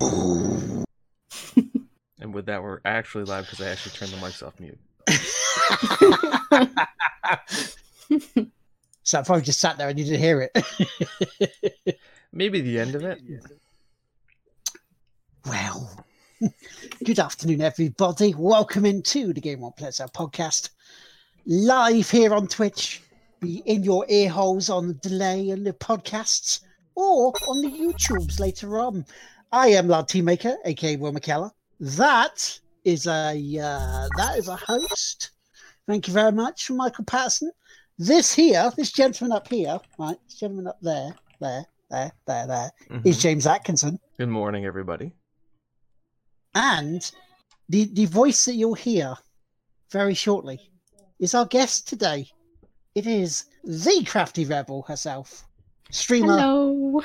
And with that, we're actually live because I actually turned the mics off mute. so I probably just sat there and you didn't hear it. Maybe the end of it. well, good afternoon, everybody. Welcome into the Game One Players Out podcast, live here on Twitch. Be in your ear holes on the delay and the podcasts, or on the YouTubes later on. I am Lord Teammaker, aka Will McKellar. That is a uh, that is a host. Thank you very much, Michael Patterson. This here, this gentleman up here, right, this gentleman up there, there, there, there, there, is Mhm. James Atkinson. Good morning, everybody. And the the voice that you'll hear very shortly is our guest today. It is the crafty rebel herself, streamer, Hello.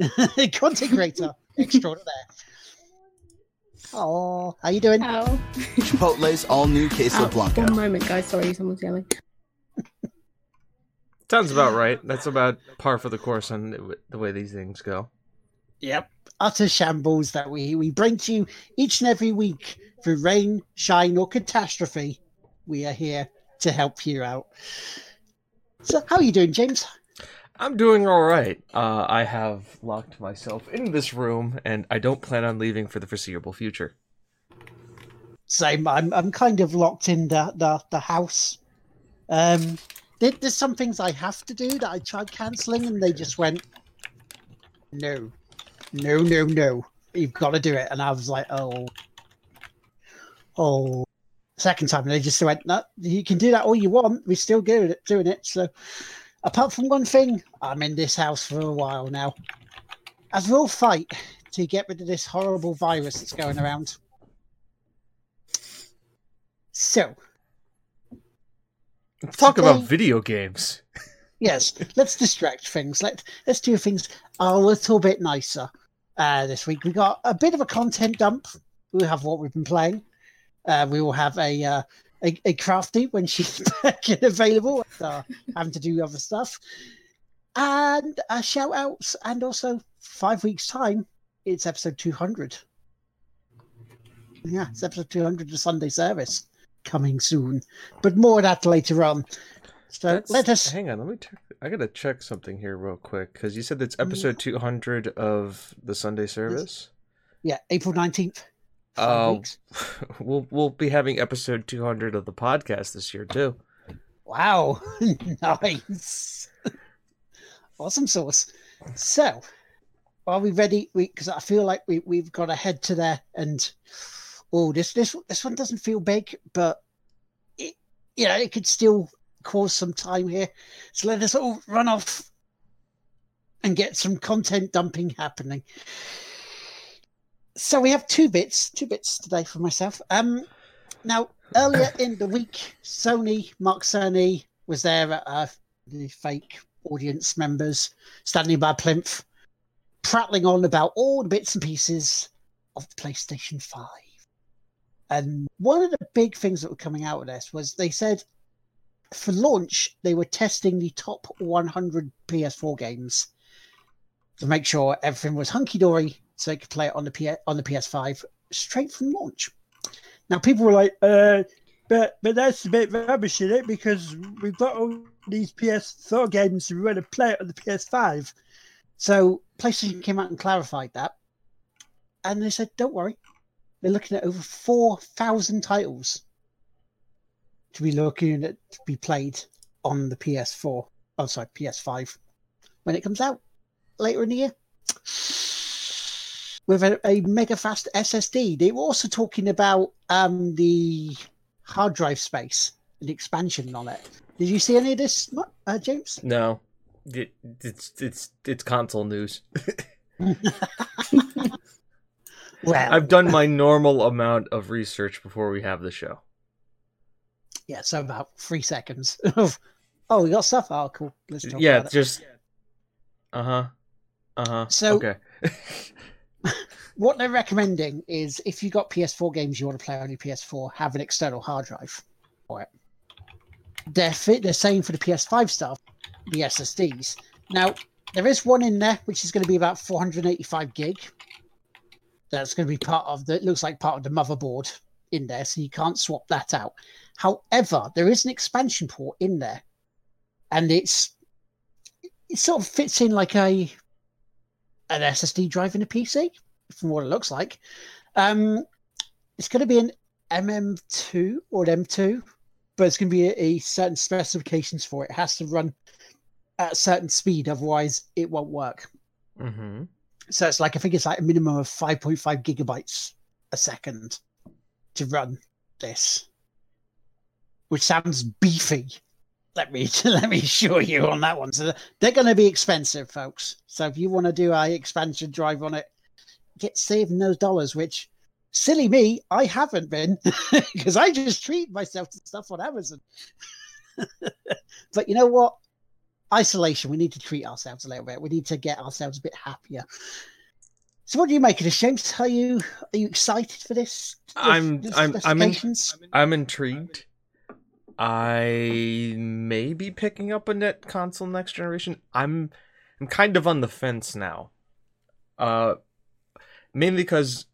content creator extraordinaire. Oh, how you doing? Ow. Chipotle's all new queso Ow. blanco. One moment, guys. Sorry, someone's yelling. Sounds about right. That's about par for the course on the- the way these things go. Yep. Utter shambles that we, we bring to you each and every week through rain, shine, or catastrophe. We are here to help you out. So, how are you doing, James? I'm doing all right. Uh, I have locked myself in this room, and I don't plan on leaving for the foreseeable future. Same. I'm I'm kind of locked in the the, the house. Um, there, there's some things I have to do that I tried cancelling, and they just went, no, no, no, no. You've got to do it, and I was like, oh, oh. Second time, and they just went, no, you can do that all you want. We're still good at doing it. So, apart from one thing, I'm in this house for a while now. As we'll fight to get rid of this horrible virus that's going around. So, Let's talk about video games. yes, let's distract things. Let let's do things a little bit nicer. Uh, this week we got a bit of a content dump. We have what we've been playing. Uh, we will have a uh, a, a crafty when she's back and available after having to do other stuff, and uh, shout outs, and also five weeks time. It's episode two hundred. Yeah, it's episode two hundred of Sunday service coming soon, but more of that later on. So That's- let us. hang on. Let me. Check. I gotta check something here real quick because you said that's Mm. episode 200 of the Sunday service. Yeah, April nineteenth. Oh, we'll we'll be having episode 200 of the podcast this year too. Wow, nice, awesome sauce. So, are we ready? We because I feel like we we've got to head to there and oh, this this this one doesn't feel big, but it you know it could still cause some time here. So let us all run off and get some content dumping happening. So we have two bits, two bits today for myself. Um, now earlier in the week, Sony, Mark Cerny was there at uh, the fake audience members standing by Plinth, prattling on about all the bits and pieces of the PlayStation 5. And one of the big things that were coming out of this was they said for launch, they were testing the top 100 PS4 games to make sure everything was hunky dory so they could play it on the, P- on the PS5 straight from launch. Now, people were like, uh, but but that's a bit rubbish in it because we've got all these PS4 games and we want to play it on the PS5. So PlayStation came out and clarified that, and they said, "Don't worry, they're looking at over four thousand titles to be looking at to be played on the PS4. Oh, sorry, PS5 when it comes out later in the year." With a, a mega fast SSD. They were also talking about um, the hard drive space and expansion on it. Did you see any of this, uh, James? No, it, it's it's it's console news. Well, I've done my normal amount of research before we have the show. yeah, so about three seconds of, oh, we got stuff. Oh, cool. Let's talk yeah, about it. just uh huh, uh huh. So- okay, What they're recommending is if you've got PS4 games you want to play on your PS4, have an external hard drive for it. They're fit, they're saying for the PS5 stuff, the SSDs, Now, there is one in there which is going to be about 485 gig. That's going to be part of the, it looks like part of the motherboard in there, so you can't swap that out. However, there is an expansion port in there, and it's it sort of fits in like a an SSD drive in a PC, from what it looks like. Um, it's going to be an MM2 or an M2, but it's going to be a, a certain specifications for it. It has to run at a certain speed, otherwise it won't work. Mm-hmm. So it's like I think it's like a minimum of 5.5 gigabytes a second to run this, which sounds beefy. Let me let me assure you on that one. So they're going to be expensive, folks. So if you want to do a expansion drive on it, get saving those dollars. Which silly me, I haven't been because I just treat myself to stuff on Amazon. but you know what? Isolation. We need to treat ourselves a little bit. We need to get ourselves a bit happier. So, what do you make of this, James? Are you are you excited for this? I'm- These I'm- I'm in- I'm intrigued. I may be picking up a net console next generation. I'm I'm kind of on the fence now. Uh mainly because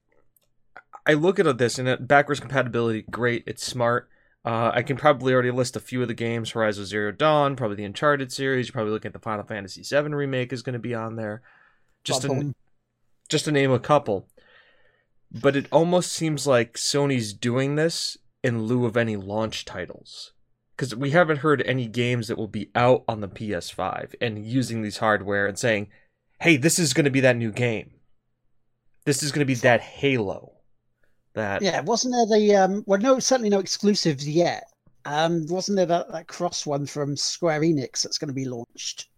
I look at this and it, backwards compatibility, great, it's smart. Uh, I can probably already list a few of the games: Horizon Zero Dawn, probably the Uncharted series. You're probably looking at the Final Fantasy VII remake is going to be on there. Just to, just to name a couple. But it almost seems like Sony's doing this in lieu of any launch titles. Because we haven't heard any games that will be out on the PS5 and using these hardware and saying, hey, this is going to be that new game. This is going to be that Halo. That Yeah, wasn't there the um? Well, no, certainly no exclusives yet. Um, wasn't there that, that cross one from Square Enix that's going to be launched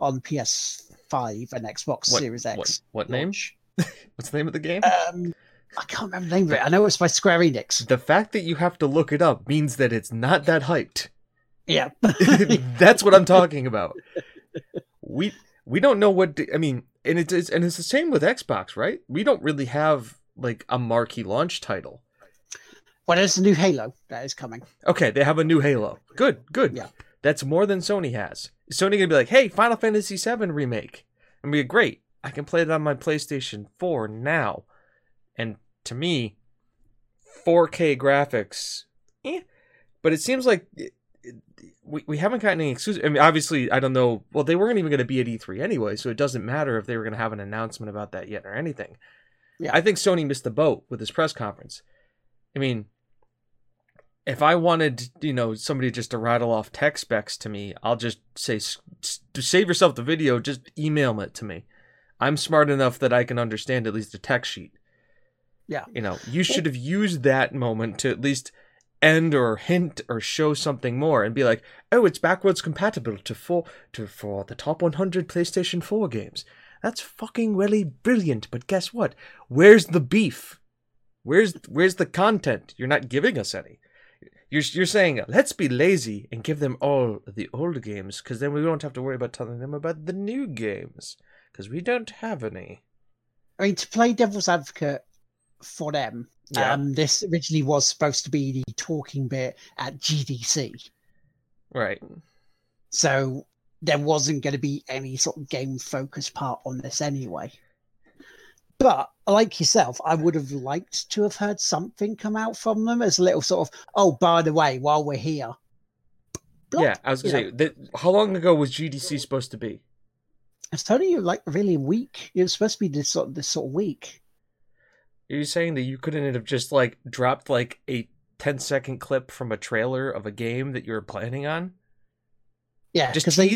on PS5 and Xbox What- Series X? what, what name? What's the name of the game? Um, I can't remember the name of it. I know it's by Square Enix. the fact that you have to look it up means that it's not that hyped. Yeah, That's what I'm talking about. We we don't know what I mean, and it's, it's and it's the same with Xbox, right? We don't really have like a marquee launch title. well, there's a new Halo that is coming. Okay, they have a new Halo. Good, good. Yeah. That's more than Sony has. Is Sony gonna be like, hey, Final Fantasy VII remake? And be like, great. I can play it on my PlayStation 4 now. And to me, 4K graphics, eh. But it seems like it- it- we, we haven't gotten any exclusive. I mean, obviously, I don't know. Well, they weren't even going to be at E3 anyway, so it doesn't matter if they were going to have an announcement about that yet or anything. Yeah. I think Sony missed the boat with this press conference. I mean, if I wanted, you know, somebody just to rattle off tech specs to me, I'll just say, to save yourself the video, just email it to me. I'm smart enough that I can understand at least a tech sheet. Yeah. You know, you should have used that moment to at least end or hint or show something more and be like, "Oh, it's backwards compatible to for to for the top 100 PlayStation 4 games." That's fucking really brilliant, but guess what? Where's the beef? Where's where's the content? You're not giving us any. You're you're saying let's be lazy and give them all the old games because then we don't have to worry about telling them about the new games because we don't have any. I mean, to play devil's advocate for them, Yeah. um, this originally was supposed to be the talking bit at GDC. Right. So there wasn't going to be any sort of game focused part on this anyway. But like yourself, I would have liked to have heard something come out from them as a little sort of, oh, by the way, while we're here. Yeah, I was gonna say that. How long ago was GDC supposed to be? It's telling you like really a week. It was supposed to be this sort of this sort of week. Are you saying that you couldn't have just like dropped like a 10 second clip from a trailer of a game that you were planning on? Yeah, Just 'cause they-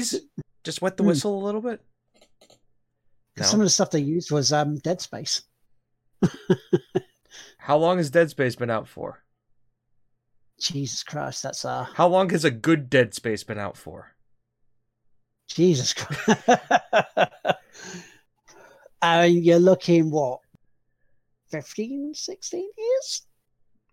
Just wet the Hmm. whistle a little bit. No. some of the stuff they used was um Dead Space. How long has Dead Space been out for? Jesus Christ, that's uh How long has a good Dead Space been out for? Jesus Christ. I mean, you're looking what 15, 16 years?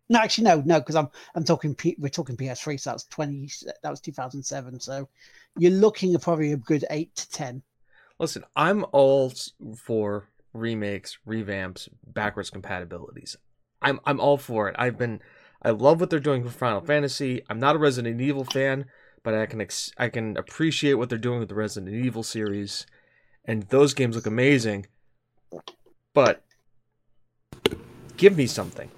No, actually, no, no, because I'm I'm talking P, we're talking PS3, so that's twenty. That was two thousand seven. So you're looking at probably a good eight to ten. Listen, I'm all for remakes, revamps, backwards compatibilities. I'm I'm all for it. I've been I love what they're doing with Final Fantasy. I'm not a Resident Evil fan, but I can ex- I can appreciate what they're doing with the Resident Evil series, and those games look amazing. But give me something.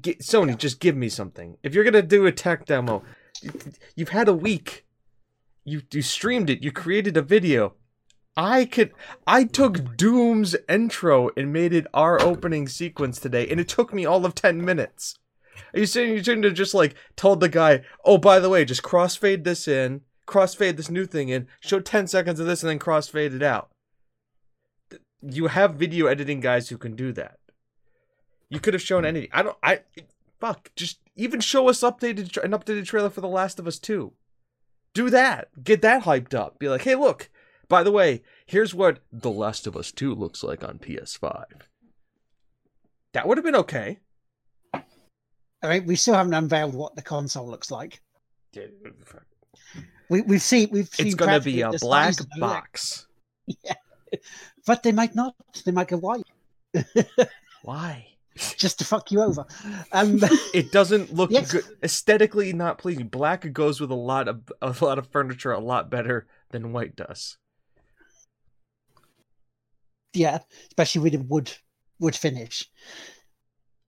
G- Sony, just give me something. If you're gonna do a tech demo, you- you've had a week. You you streamed it. You created a video. I could. I took Doom's intro and made it our opening sequence today, and it took me all of ten minutes. Are you saying you shouldn't have just like told the guy, "Oh, by the way, just crossfade this in, crossfade this new thing in, show ten seconds of this, and then crossfade it out." You have video editing guys who can do that. You could have shown anything. I don't. I fuck. Just even show us updated an updated trailer for The Last of Us Two. Do that. Get that hyped up. Be like, hey, look. By the way, here's what The Last of Us Two looks like on PS5. That would have been okay. I mean, we still haven't unveiled what the console looks like. We, we've seen we've seen It's gonna be a black size of the box. but they might not. They might go white Why? Just to fuck you over. Um, It doesn't look Yes. good aesthetically. Not pleasing. Black goes with a lot of a lot of furniture a lot better than white does. yeah, especially with the wood wood finish.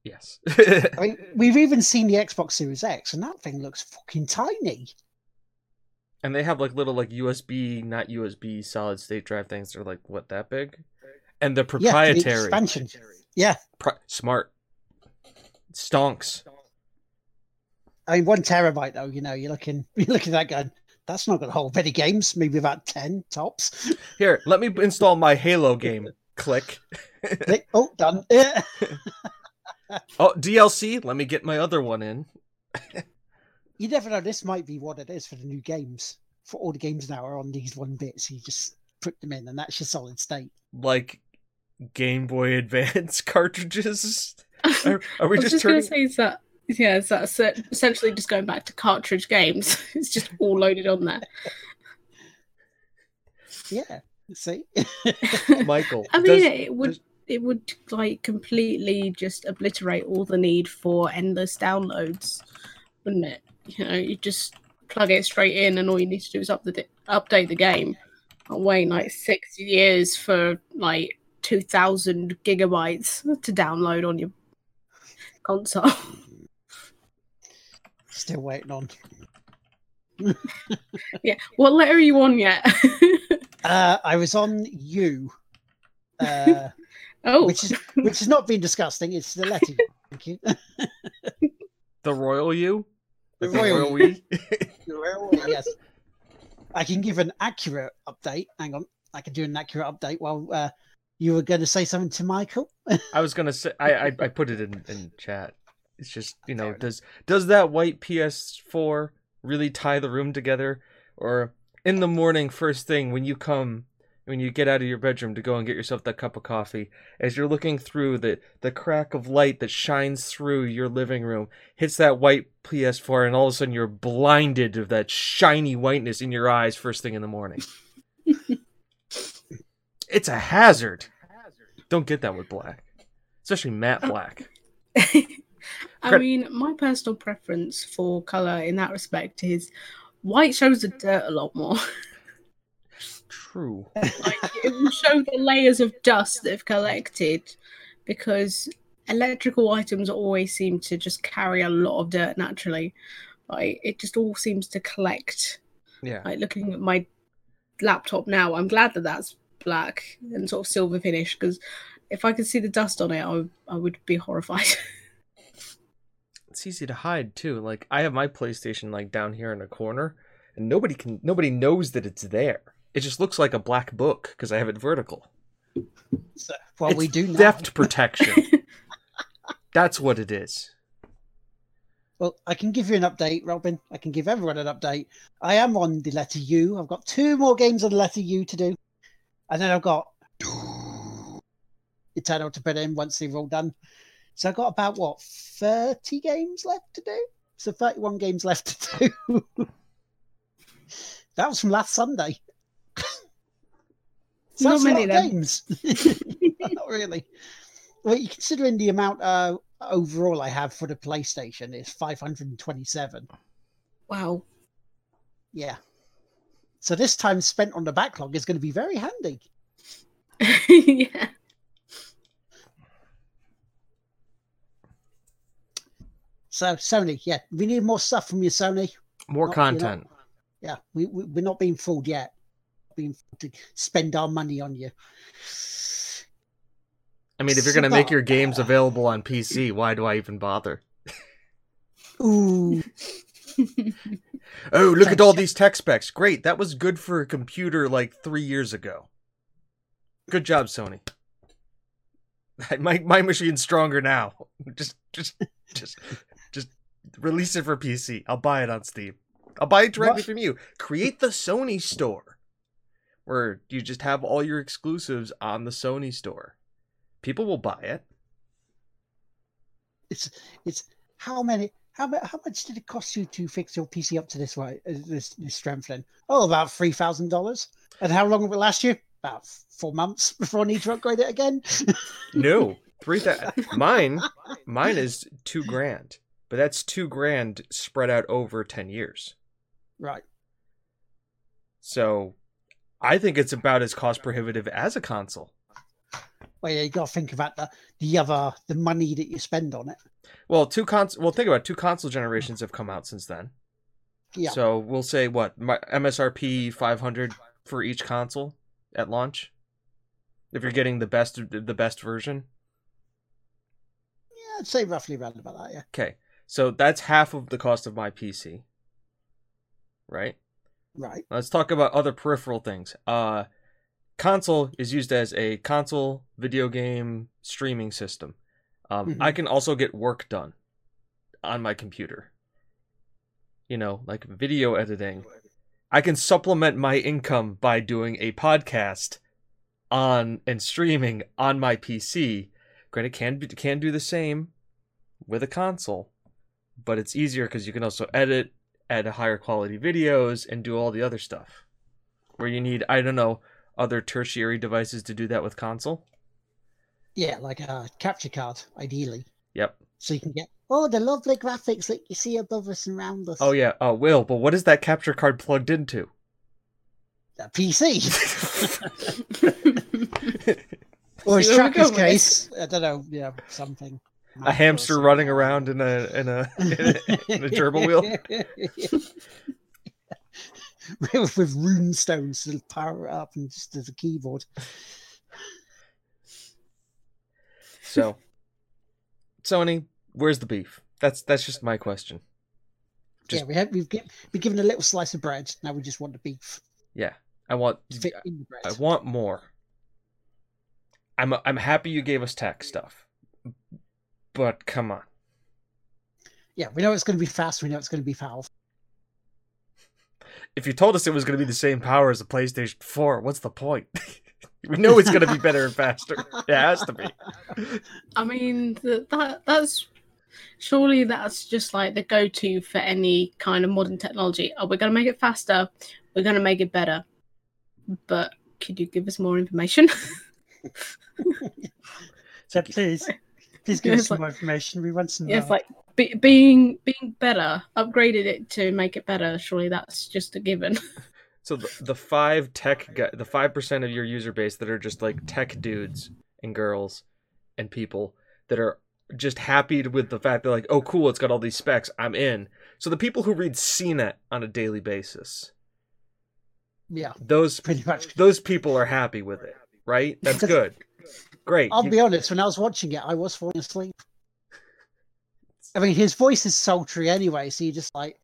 Yes. I mean, we've even seen the Xbox Series X, and that thing looks fucking tiny. and they have like little like USB, not USB, solid state drive things. They're like what that big, and they're Yeah, the proprietary. expansion. Yeah, Pri- smart. Stonks. I mean, one terabyte though. You know, you're looking, you're looking at that gun. That's not going to hold many games. Maybe about ten tops. Here, let me install my Halo game. Click. Oh, done. Yeah. Oh, DLC. Let me get my other one in. You never know. This might be what it is for the new games. For all the games now are on these one bits. You just put them in, and that's your solid state. Like Game Boy Advance cartridges. Are, are we I was just just turning? going to say is that yeah, is that se- essentially just going back to cartridge games? it's just all loaded on there. Yeah. See. Michael. I mean, does- it would does- it would like completely just obliterate all the need for endless downloads, wouldn't it? You know, you just plug it straight in, and all you need to do is up update update the game. Not wait like six years for like two thousand gigabytes to download on your console. Still waiting on. yeah, what letter are you on yet? Uh, I was on you, uh, oh, which is which has not been disgusting. It's the letter. Thank you. the Royal U. The Like the Royal Royal we. yes. I can give an accurate update. Hang on, I can do an accurate update while uh, you were going to say something to Michael. I was gonna say I, I I put it in in chat. It's just you know does does that white PS4 really tie the room together, or in the morning first thing when you come when you get out of your bedroom to go and get yourself that cup of coffee as you're looking through the the crack of light that shines through your living room hits that white PS4 and all of a sudden you're blinded of that shiny whiteness in your eyes first thing in the morning. it's a hazard. Don't get that with black. Especially matte oh. black. I Cred- mean, my personal preference for color in that respect is white shows the dirt a lot more. True. like it will show the layers of dust that have collected because electrical items always seem to just carry a lot of dirt naturally. Like it just all seems to collect. Yeah. Like looking at my laptop now, I'm glad that that's black and sort of silver finish because if I could see the dust on it, I would, I would be horrified. It's easy to hide too. Like I have my PlayStation like down here in a corner and nobody can nobody knows that it's there. It just looks like a black book because I have it vertical. So, well, it's we do now. theft protection. That's what it is. Well, I can give you an update, Robin. I can give everyone an update. I am on the letter U. I've got two more games on the letter U to do, and then I've got Eternal to put in once they're all done. So I've got about what thirty games left to do. So thirty-one games left to do. that was from last Sunday. so Not that's a lot many games. Not really. Well, you considering the amount uh, overall I have for the PlayStation is 527. wow. Yeah. So this time spent on the backlog is going to be very handy. yeah. So Sony, yeah, we need more stuff from you, Sony. More Not- content. Yeah, we, we we're not being fooled yet. Being to spend our money on you. I mean, if you're gonna make your games available on PC, why do I even bother? Ooh, Oh, look at all these tech specs. Great, that was good for a computer like three years ago. Good job, Sony. My my machine's stronger now. Just just just just release it for PC. I'll buy it on Steam. I'll buy it directly What? from you. Create the Sony store, where you just have all your exclusives on the Sony store. People will buy it. it's it's how many how how much did it cost you to fix your PC up to this way uh, this this strength then? Oh, about three thousand dollars. And how long will it last you? About four months before I need to upgrade it again. No, three thousand. Mine, mine is two grand, but that's two grand spread out over ten years. right. So, I think it's about as cost prohibitive as a console. Well, yeah, you got to think about the the other the money that you spend on it. Well, two cons. Well, think about it, two console generations have come out since then. Yeah. So we'll say what my MSRP five hundred for each console at launch. If you're getting the best the best version, yeah, I'd say roughly around about that. Yeah. okay. So that's half of the cost of my PC. Right. Right. Let's talk about other peripheral things. Uh, console is used as a console video game streaming system. Um, Mhm. I can also get work done on my computer. You know, like video editing. I can supplement my income by doing a podcast on and streaming on my PC. Granted, can can do the same with a console, but it's easier because you can also edit, add higher quality videos, and do all the other stuff. Where you need, I don't know, other tertiary devices to do that with console. Yeah, like a capture card, ideally, Yep. so you can get oh the lovely graphics that you see above us and around us. Oh yeah. Oh, Will. But what is that capture card plugged into? a PC. or in See where we're Chucky's going with case, I don't know, yeah, something. A hamster running around in a in a in a, in a gerbil wheel. with, with rune stones to power it up and just as a keyboard. So, Sony, where's the beef? That's that's just my question. Just- yeah, we have we've been given a little slice of bread. Now we just want the beef Yeah, I want fit in the bread. I want more. I'm I'm happy you gave us tech stuff, but come on. Yeah, we know it's going to be fast. We know it's going to be powerful. If you told us it was going to be the same power as the PlayStation 4, what's the point? we know it's going to be better and faster. It has to be. I mean, that that's surely that's just like the go-to for any kind of modern technology. Oh, we're going to make it faster. We're going to make it better. But could you give us more information? So please, please give us some more information. We want some. it's like be, being being better, upgraded it to make it better. Surely that's just a given. So the, the five tech guy, the five percent of your user base that are just like tech dudes and girls and people that are just happy with the fact that like, oh cool, it's got all these specs, I'm in. So the people who read CNET on a daily basis, yeah, those pretty much. those people are happy with it, right? That's good. Great. I'll You- be honest. When I was watching it, I was falling asleep. I mean, his voice is sultry anyway, so you're just like,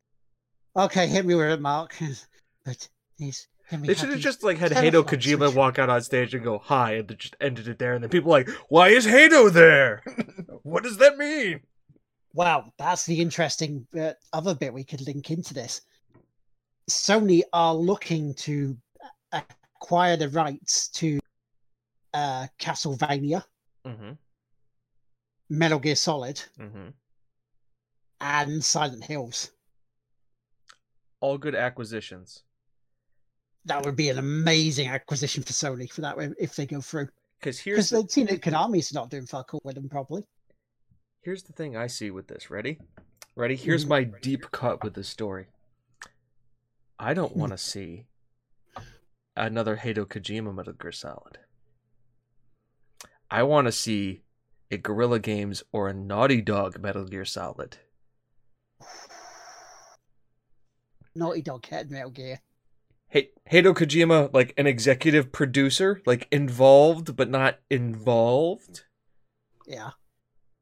okay, hit me with it, Mark. But me They should have just like had Hideo Kojima walk out on stage and go hi, and just ended it there. And then people are like, why is Hado there? what does that mean? Wow, that's the interesting uh, other bit we could link into this. Sony are looking to acquire the rights to uh, Castlevania, Mm-hmm. Metal Gear Solid, Mm-hmm. and Silent Hills. All good acquisitions. That would be an amazing acquisition for Sony for that way if they go through. Because here's Because the, they've seen Konami's not doing fuck all with them probably. here's the thing I see with this. Ready? Ready? Here's Mhm. my deep cut with this story. I don't want to see another Hideo Kojima Metal Gear Solid. I want to see a Guerrilla Games or a Naughty Dog Metal Gear Solid. Naughty Dog head Metal Gear. Hey, Hideo Kojima, like an executive producer, like involved but not involved, Yeah.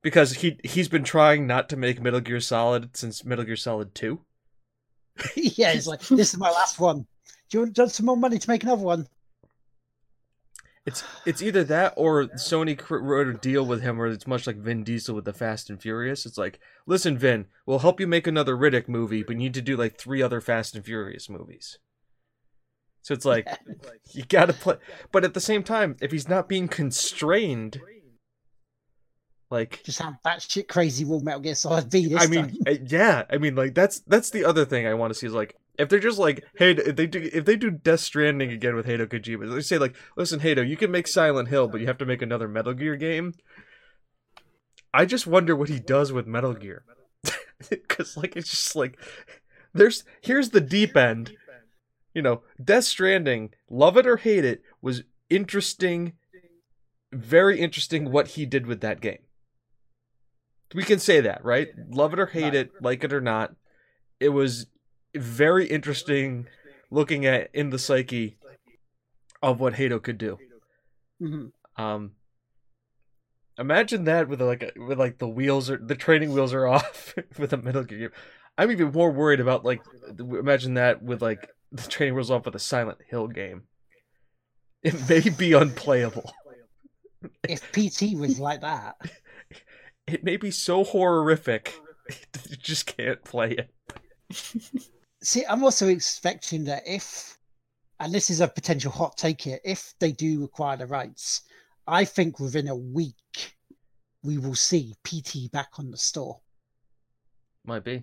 because he he's been trying not to make Metal Gear Solid since Metal Gear Solid Two. yeah, he's like this is my last one. Do you want, some more money to make another one? It's it's either that or Sony wrote a deal with him or it's much like Vin Diesel with the Fast and Furious. It's like, listen, Vin, we'll help you make another Riddick movie, but you need to do like three other Fast and Furious movies. So it's like you gotta play, but at the same time, if he's not being constrained, like Just have batshit crazy will Metal Gear Solid this I mean, time. uh, yeah, I mean, like that's that's the other thing I want to see is like if they're just like, hey, if they do if they do Death Stranding again with Hideo Kojima, they say like, listen, Hado, you can make Silent Hill, but you have to make another Metal Gear game. I just wonder what he does with Metal Gear, because like it's just like there's here's the deep end, you know, Death Stranding, love it or hate it, was interesting, very interesting what he did with that game. We can say that, right? Love it or hate it, like it or not. It was very interesting looking at in the psyche of what Hideo could do. Mhm. Um imagine that with like a, with like the wheels are the training wheels are off with a Metal Gear. game. I'm even more worried about like imagine that with like the training wheels off with a Silent Hill game. It may be unplayable. If PT was like that, It may be so horrific that you just can't play it. see, I'm also expecting that if, and this is a potential hot take here, if they do acquire the rights, I think within a week we will see PT back on the store. Might be.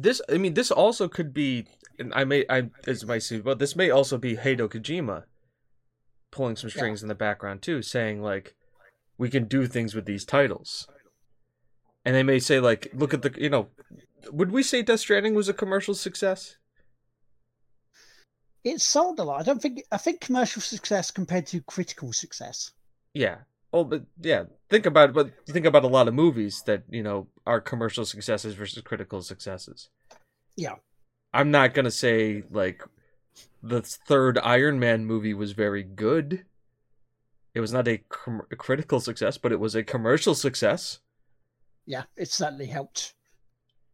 This, I mean, this also could be, and I may, I as might seem, but this may also be Hideo Kojima pulling some Yeah. strings in the background too, saying like, we can do things with these titles, and they may say like, look at the, you know, would we say Death Stranding was a commercial success? It sold a lot. I don't think. I think commercial success compared to critical success. Yeah. Oh, but yeah, think about but think about a lot of movies that you know are commercial successes versus critical successes. Yeah. I'm not gonna say like the third Iron Man movie was very good. It was not a, com- a critical success, but it was a commercial success. Yeah, it certainly helped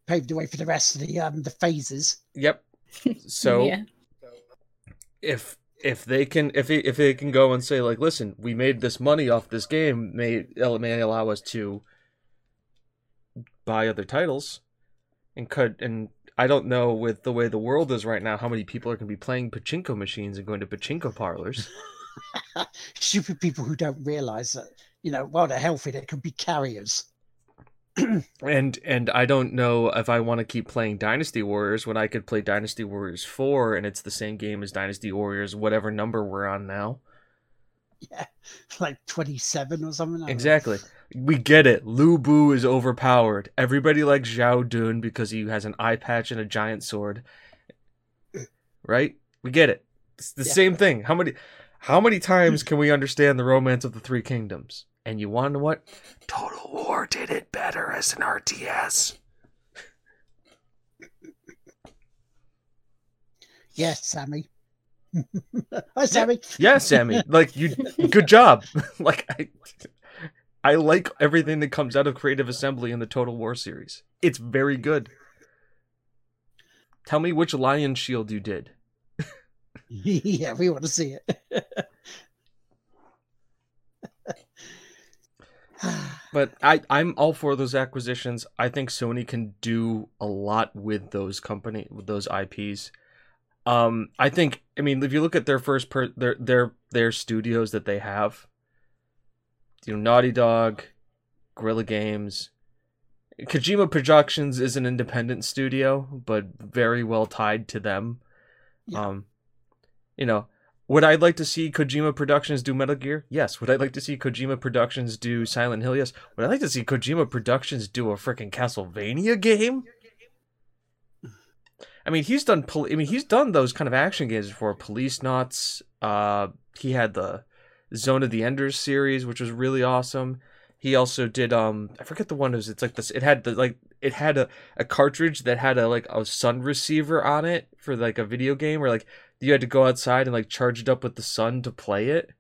pave the way for the rest of the um the phases. Yep. So yeah. if if they can if they, if they can go and say like, listen, we made this money off this game, may may allow us to buy other titles, and cut and I don't know with the way the world is right now how many people are going to be playing pachinko machines and going to pachinko parlors. Stupid people who don't realize that you know while they're healthy they could be carriers. and and I don't know if I want to keep playing Dynasty Warriors when I could play Dynasty Warriors 4 and it's the same game as Dynasty Warriors whatever number we're on now. Yeah, like twenty seven or something. I don't know. Exactly. We get it. Lu Bu is overpowered. Everybody likes Xiahou Dun because he has an eye patch and a giant sword. Right? We get it. It's the Yeah. same thing. How many how many times can we understand the romance of the three kingdoms? And you want to what? Total War did it better as an RTS. Yes, Sammy. Hi, Sammy. Yeah, Sammy. like you good job. like I I like everything that comes out of Creative Assembly in the Total War series. It's very good. Tell me which lion shield you did. yeah, we want to see it. But I, I'm all for those acquisitions. I think Sony can do a lot with those company with those IPs. Um, I think I mean if you look at their first per their their their studios that they have, you know, Naughty Dog, Guerrilla Games, Kojima Productions is an independent studio, but very well tied to them. Yeah. Um, you know, would I like to see Kojima Productions do Metal Gear? Yes. Would I like to see Kojima Productions do Silent Hill? Yes. Would I like to see Kojima Productions do a freaking Castlevania game? I mean, he's done. Pol- I mean, he's done those kind of action games before. Policenauts. Uh, he had the Zone of the Enders series, which was really awesome. He also did. Um, I forget the one. It was. It's like this. It had the like. It had a, a cartridge that had a like a sun receiver on it for like a video game where like you had to go outside and like charge it up with the sun to play it.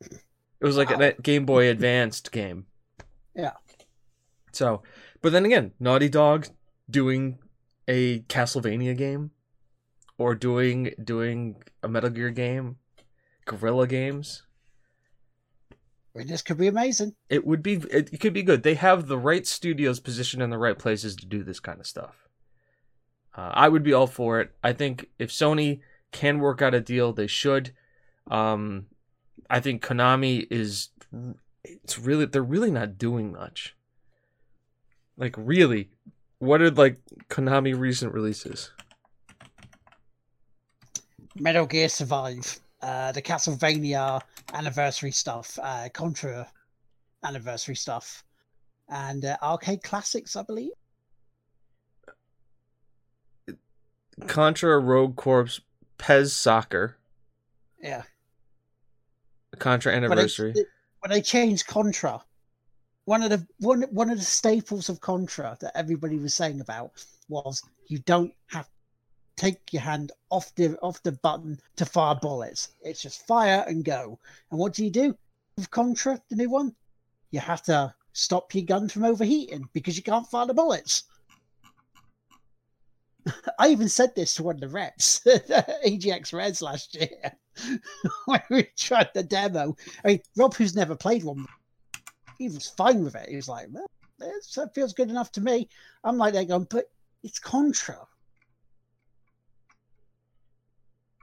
It was like Wow. a Game Boy Advanced game. Yeah. So, but then again, Naughty Dog doing a Castlevania game or doing doing a Metal Gear game, Guerrilla Games. This could be amazing. It would be it, it could be good. They have the right studios positioned in the right places to do this kind of stuff. Uh, I would be all for it. I think if Sony can work out a deal, they should. Um, I think Konami is it's really they're really not doing much. Like really, what are like Konami recent releases? Metal Gear Survive, uh, the Castlevania anniversary stuff, uh, Contra anniversary stuff, and uh, arcade classics, I believe. Contra Rogue Corps Pez Soccer Yeah. Contra When they- Anniversary. when they changed Contra, one of the one one of the staples of Contra that everybody was saying about was you don't have to take your hand off the off the button to fire bullets. It's just fire and go. And what do you do with Contra, the new one? You have to stop your gun from overheating because you can't fire the bullets. I even said this to one of the reps, EGX Rezzed last year, when we tried the demo. I mean, Rob, who's never played one, he was fine with it. He was like, well, that feels good enough to me. I'm like, they're going, but it's Contra.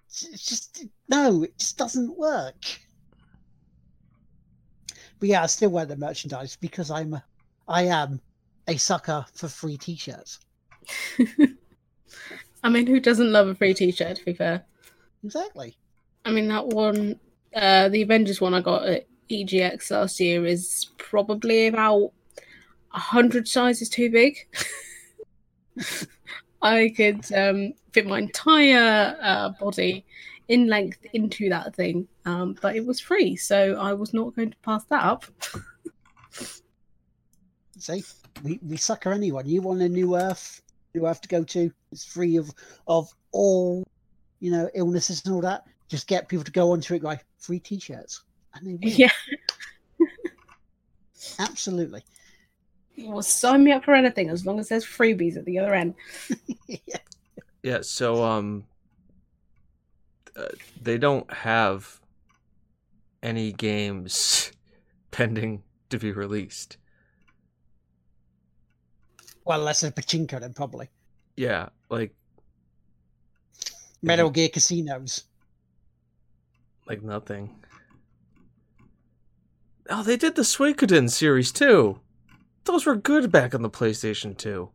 It's just, no, it just doesn't work. But yeah, I still wear the merchandise because I'm, I am a sucker for free t-shirts. I mean, who doesn't love a free T-shirt? To be fair, Exactly. I mean that one, uh, the Avengers one I got at EGX last year is probably about a hundred sizes too big. I could um, fit my entire uh, body in length into that thing, um, but it was free, so I was not going to pass that up. See, we, we sucker anyone. You want a new Earth, new have to go to? It's free of of all, you know, illnesses and all that. Just get people to go onto it, like free T-shirts, and they will. yeah, Absolutely. well, sign me up for anything as long as there's freebies at the other end. Yeah, so um uh, they don't have any games pending to be released. Well, unless it's pachinko, then probably Yeah, like Metal Gear Casinos. like nothing. Oh, they did the Suikoden series too. Those were good back on the PlayStation 2.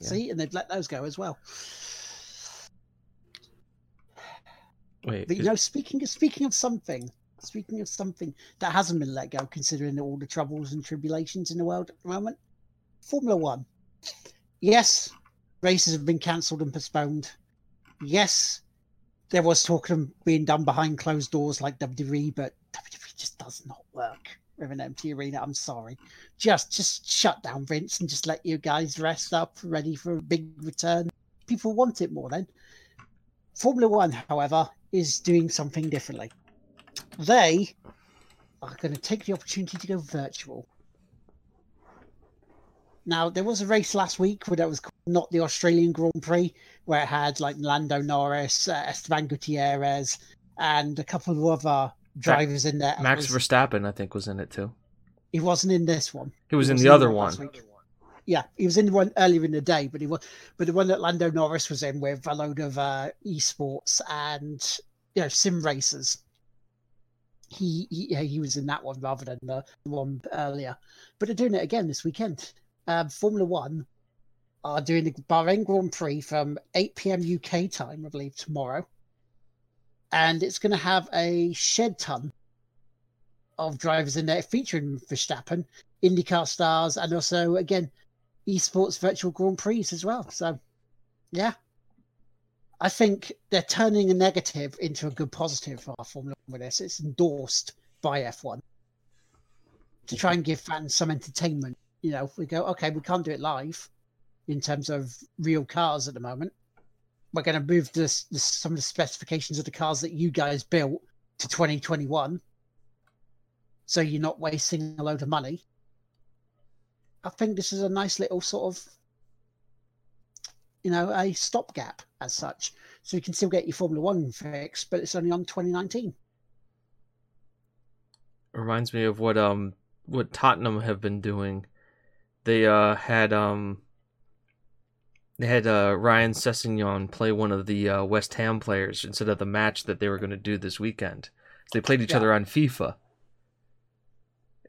Yeah. See, and they've let those go as well. Wait, But you is- know, speaking of speaking of something, speaking of something that hasn't been let go, considering all the troubles and tribulations in the world at the moment, Formula One. Yes, races have been cancelled and postponed. Yes, there was talk of them being done behind closed doors like WWE, but WWE just does not work with an empty arena. I'm sorry. Just just shut down Vince and just let you guys rest up, ready for a big return. People want it more then. Formula One, however, is doing something differently. They are going to take the opportunity to go virtual. Now, there was a race last week where that was not the Australian Grand Prix, where it had like Lando Norris, uh, Esteban Gutierrez, and a couple of other drivers in there. Max was- Verstappen I think was in it too. He wasn't in this one. He was in wasn't the other one. week. Yeah, he was in the one earlier in the day, but he was, but the one that Lando Norris was in with a load of uh, esports and you know sim racers. He, he yeah, he was in that one rather than the one earlier. But they're doing it again this weekend. Um, Formula One are doing the Bahrain Grand Prix from 8 p.m. UK time, I believe, tomorrow, and it's going to have a shed ton of drivers in there featuring Verstappen, IndyCar stars, and also again esports virtual Grand Prix as well. So, yeah, I think they're turning a negative into a good positive for our Formula One this. It's endorsed by F1 to try and give fans some entertainment. You know, we go, okay, we can't do it live in terms of real cars at the moment. We're going to move this, this some of the specifications of the cars that you guys built to 2021 so you're not wasting a load of money. I think this is a nice little sort of, you know, a stopgap as such. So you can still get your Formula One fix, but it's only on 2019. reminds me of what um what Tottenham have been doing. They uh had um they had uh, Ryan Sessegnon play one of the uh, West Ham players instead of the match that they were going to do this weekend. So they played each Yeah. other on FIFA,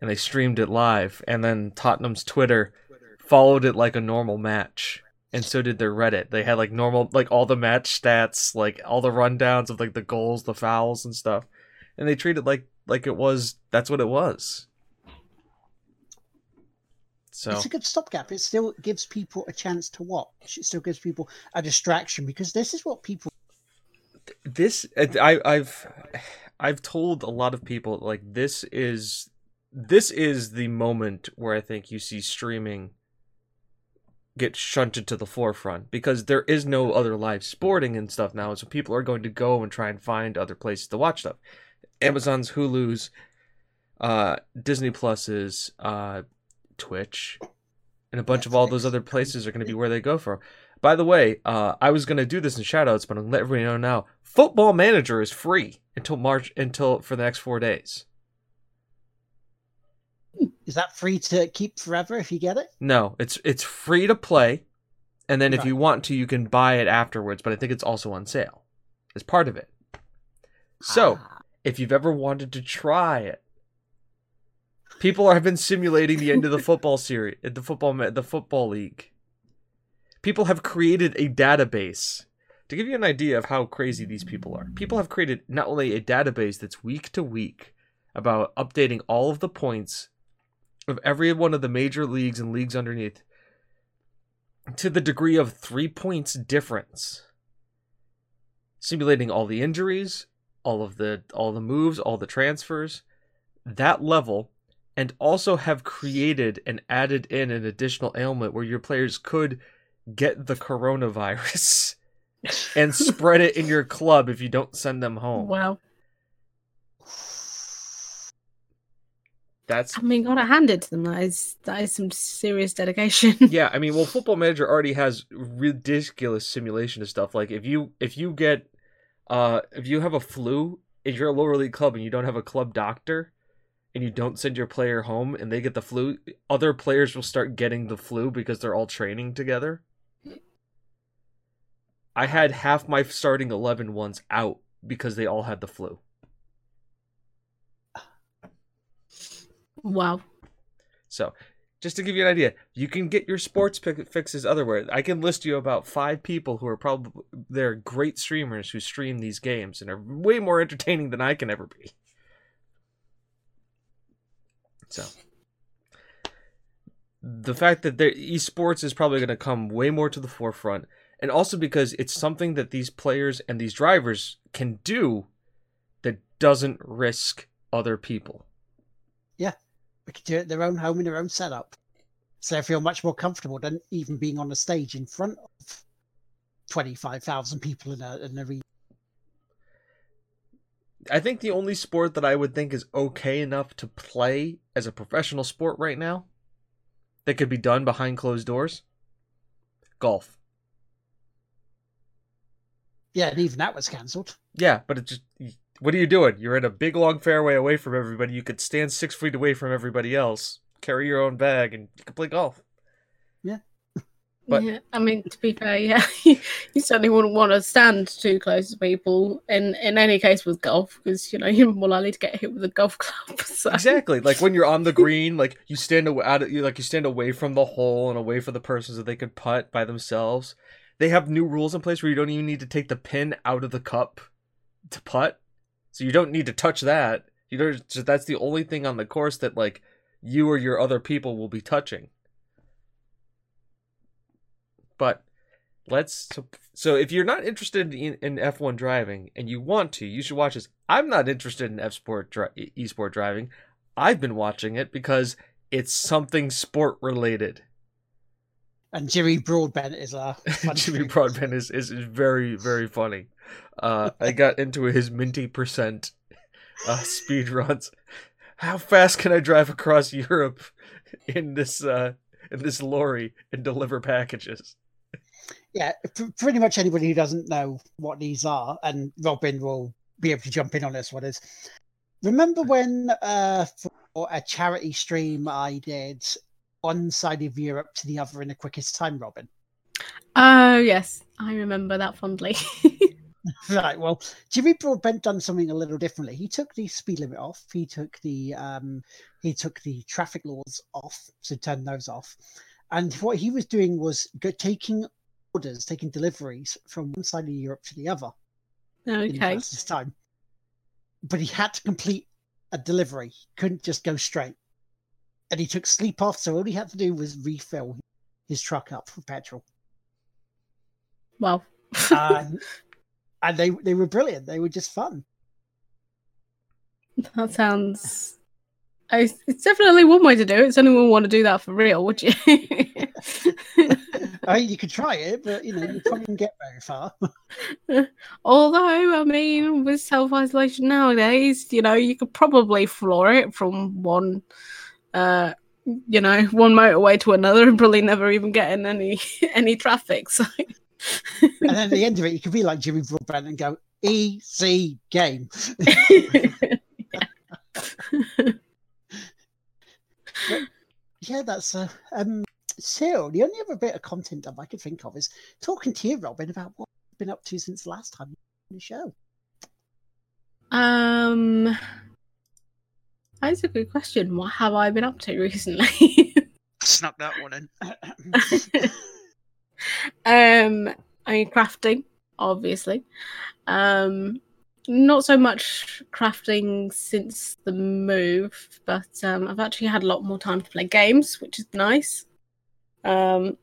and they streamed it live. And then Tottenham's Twitter followed it like a normal match, and so did their Reddit. They had like normal, like all the match stats, like all the rundowns of like the goals, the fouls, and stuff, and they treated like like it was. That's what it was. So It's a good stopgap. It still gives people a chance to watch. It still gives people a distraction because this is what people. this I I've I've told a lot of people like this is this is the moment where I think you see streaming get shunted to the forefront because there is no other live sporting and stuff now so people are going to go and try and find other places to watch stuff. Amazon's hulu's uh disney plus's uh twitch and a bunch of all those other places are going to be where they go for by the way uh i was going to do this in shoutouts but i'm going to let everybody know now football manager is free until march until for the next four days Is that free to keep forever if you get it? No, it's it's free to play, and then if you want to, you can buy it afterwards. But I think it's also on sale as part of it. So Ah. if you've ever wanted to try it, people have been simulating the end of the football series, the football the football league. People have created a database. To give you an idea of how crazy these people are, people have created not only a database that's week to week about updating all of the points of every one of the major leagues and leagues underneath to the degree of three points difference simulating all the injuries all of the all the moves all the transfers that level and also have created and added in an additional ailment where your players could get the coronavirus and spread it in your club if you don't send them home Wow. That's I mean, gotta hand it to them. That is that is some serious dedication. yeah, I mean, well, Football Manager already has ridiculous simulation of stuff. Like if you if you get uh if you have a flu, if you're a lower league club and you don't have a club doctor and you don't send your player home and they get the flu, other players will start getting the flu because they're all training together. I had half my starting 11 ones out because they all had the flu. Wow. So, just to give you an idea, you can get your sports pick- fixes otherwhere. I can list you about five people who are probably they're great streamers who stream these games and are way more entertaining than I can ever be. So, the fact that their esports is probably going to come way more to the forefront, and also because it's something that these players and these drivers can do that doesn't risk other people. They can do it at their own home in their own setup. So they feel much more comfortable than even being on the stage in front of 25,000 people in a, in a I think the only sport that I would think is okay enough to play as a professional sport right now that could be done behind closed doors golf. Yeah, and even that was cancelled. Yeah, but it just what are you doing? You're in a big long fairway away from everybody. You could stand six feet away from everybody else, carry your own bag, and you could play golf. But- yeah, I mean, to be fair, yeah, you certainly wouldn't want to stand too close to people in in any case with golf because you know you're more likely to get hit with a golf club. So. Exactly. Like when you're on the green, like you stand away, out of, you like you stand away from the hole and away from the person so they could putt by themselves. They have new rules in place where you don't even need to take the pin out of the cup to putt, so you don't need to touch that. You don't. That's the only thing on the course that like you or your other people will be touching. But let's so, if you're not interested in, in F1 driving and you want to, you should watch this. I'm not interested in F sport dri- esport driving. I've been watching it because it's something sport related. And Jimmy Broadbent is a Jimmy. Broadbent is, is is very very funny. Uh, I got into his minty percent uh, speed runs. How fast can I drive across Europe in this uh, in this lorry and deliver packages? Yeah, pr- pretty much anybody who doesn't know what these are, and Robin will be able to jump in on this one. Is remember when uh, for a charity stream I did one side of Europe to the other in the quickest time, Robin? Oh yes, I remember that fondly. Right. Well, Jimmy Broadbent done something a little differently. He took the speed limit off. He took the um, he took the traffic laws off, so turned those off. And what he was doing was go, taking orders, taking deliveries from one side of Europe to the other okay. fastest time. But he had to complete a delivery. He couldn't just go straight. And he took sleep off, so all he had to do was refill his truck up for petrol. Well, And, and they they were brilliant. They were just fun. that sounds. I- It's definitely one way to do it. Does anyone want to do that for real? Would you? I mean, you could try it, but you know, you probably wouldn't get very far. Although, I mean, with self isolation nowadays, you know, you could probably floor it from one, uh, you know, one motorway to another and probably never even get in any any traffic. So, and then at the end of it, you could be like Jimmy Broadbent and go, easy game. Yeah, that's uh, um. So the only other bit of content that I could think of is talking to you, Robin, about what you've been up to since the last time you were on the show. um, that's a good question. What have I been up to recently? Snuck that one in. um, I mean, crafting, obviously. Um, not so much crafting since the move, but um, I've actually had a lot more time to play games, which is nice. Um,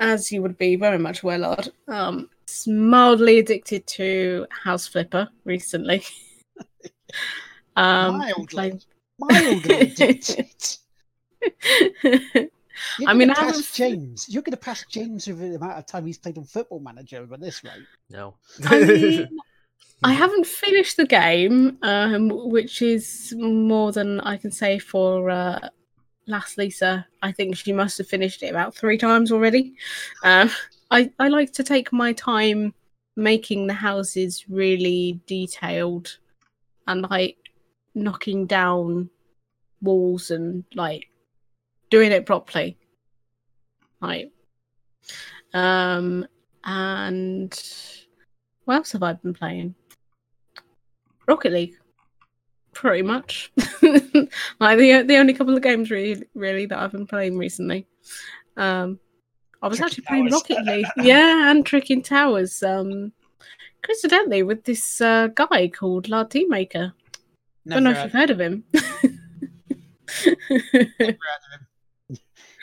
as you would be very much aware, Lord, um, mildly addicted to House Flipper recently. um, Mildly. playing- Mildly addicted. You're I mean, gonna I pass haven't- James. You're going to pass James with the amount of time he's played on Football Manager over this rate. No. I mean, I haven't finished the game, um, which is more than I can say for uh, Last Lisa. I think she must have finished it about three times already. Um, I, I like to take my time making the houses really detailed and like knocking down walls and like doing it properly. Right. um, and what else have I been playing? Rocket League, pretty much. like the the only couple of games really, really that I've been playing recently. Um, I was actually playing Towers. Rocket League, yeah, and Tricky Towers. Um, coincidentally, with this uh, guy called La Team Maker. I don't know if you've heard of him. never heard of him.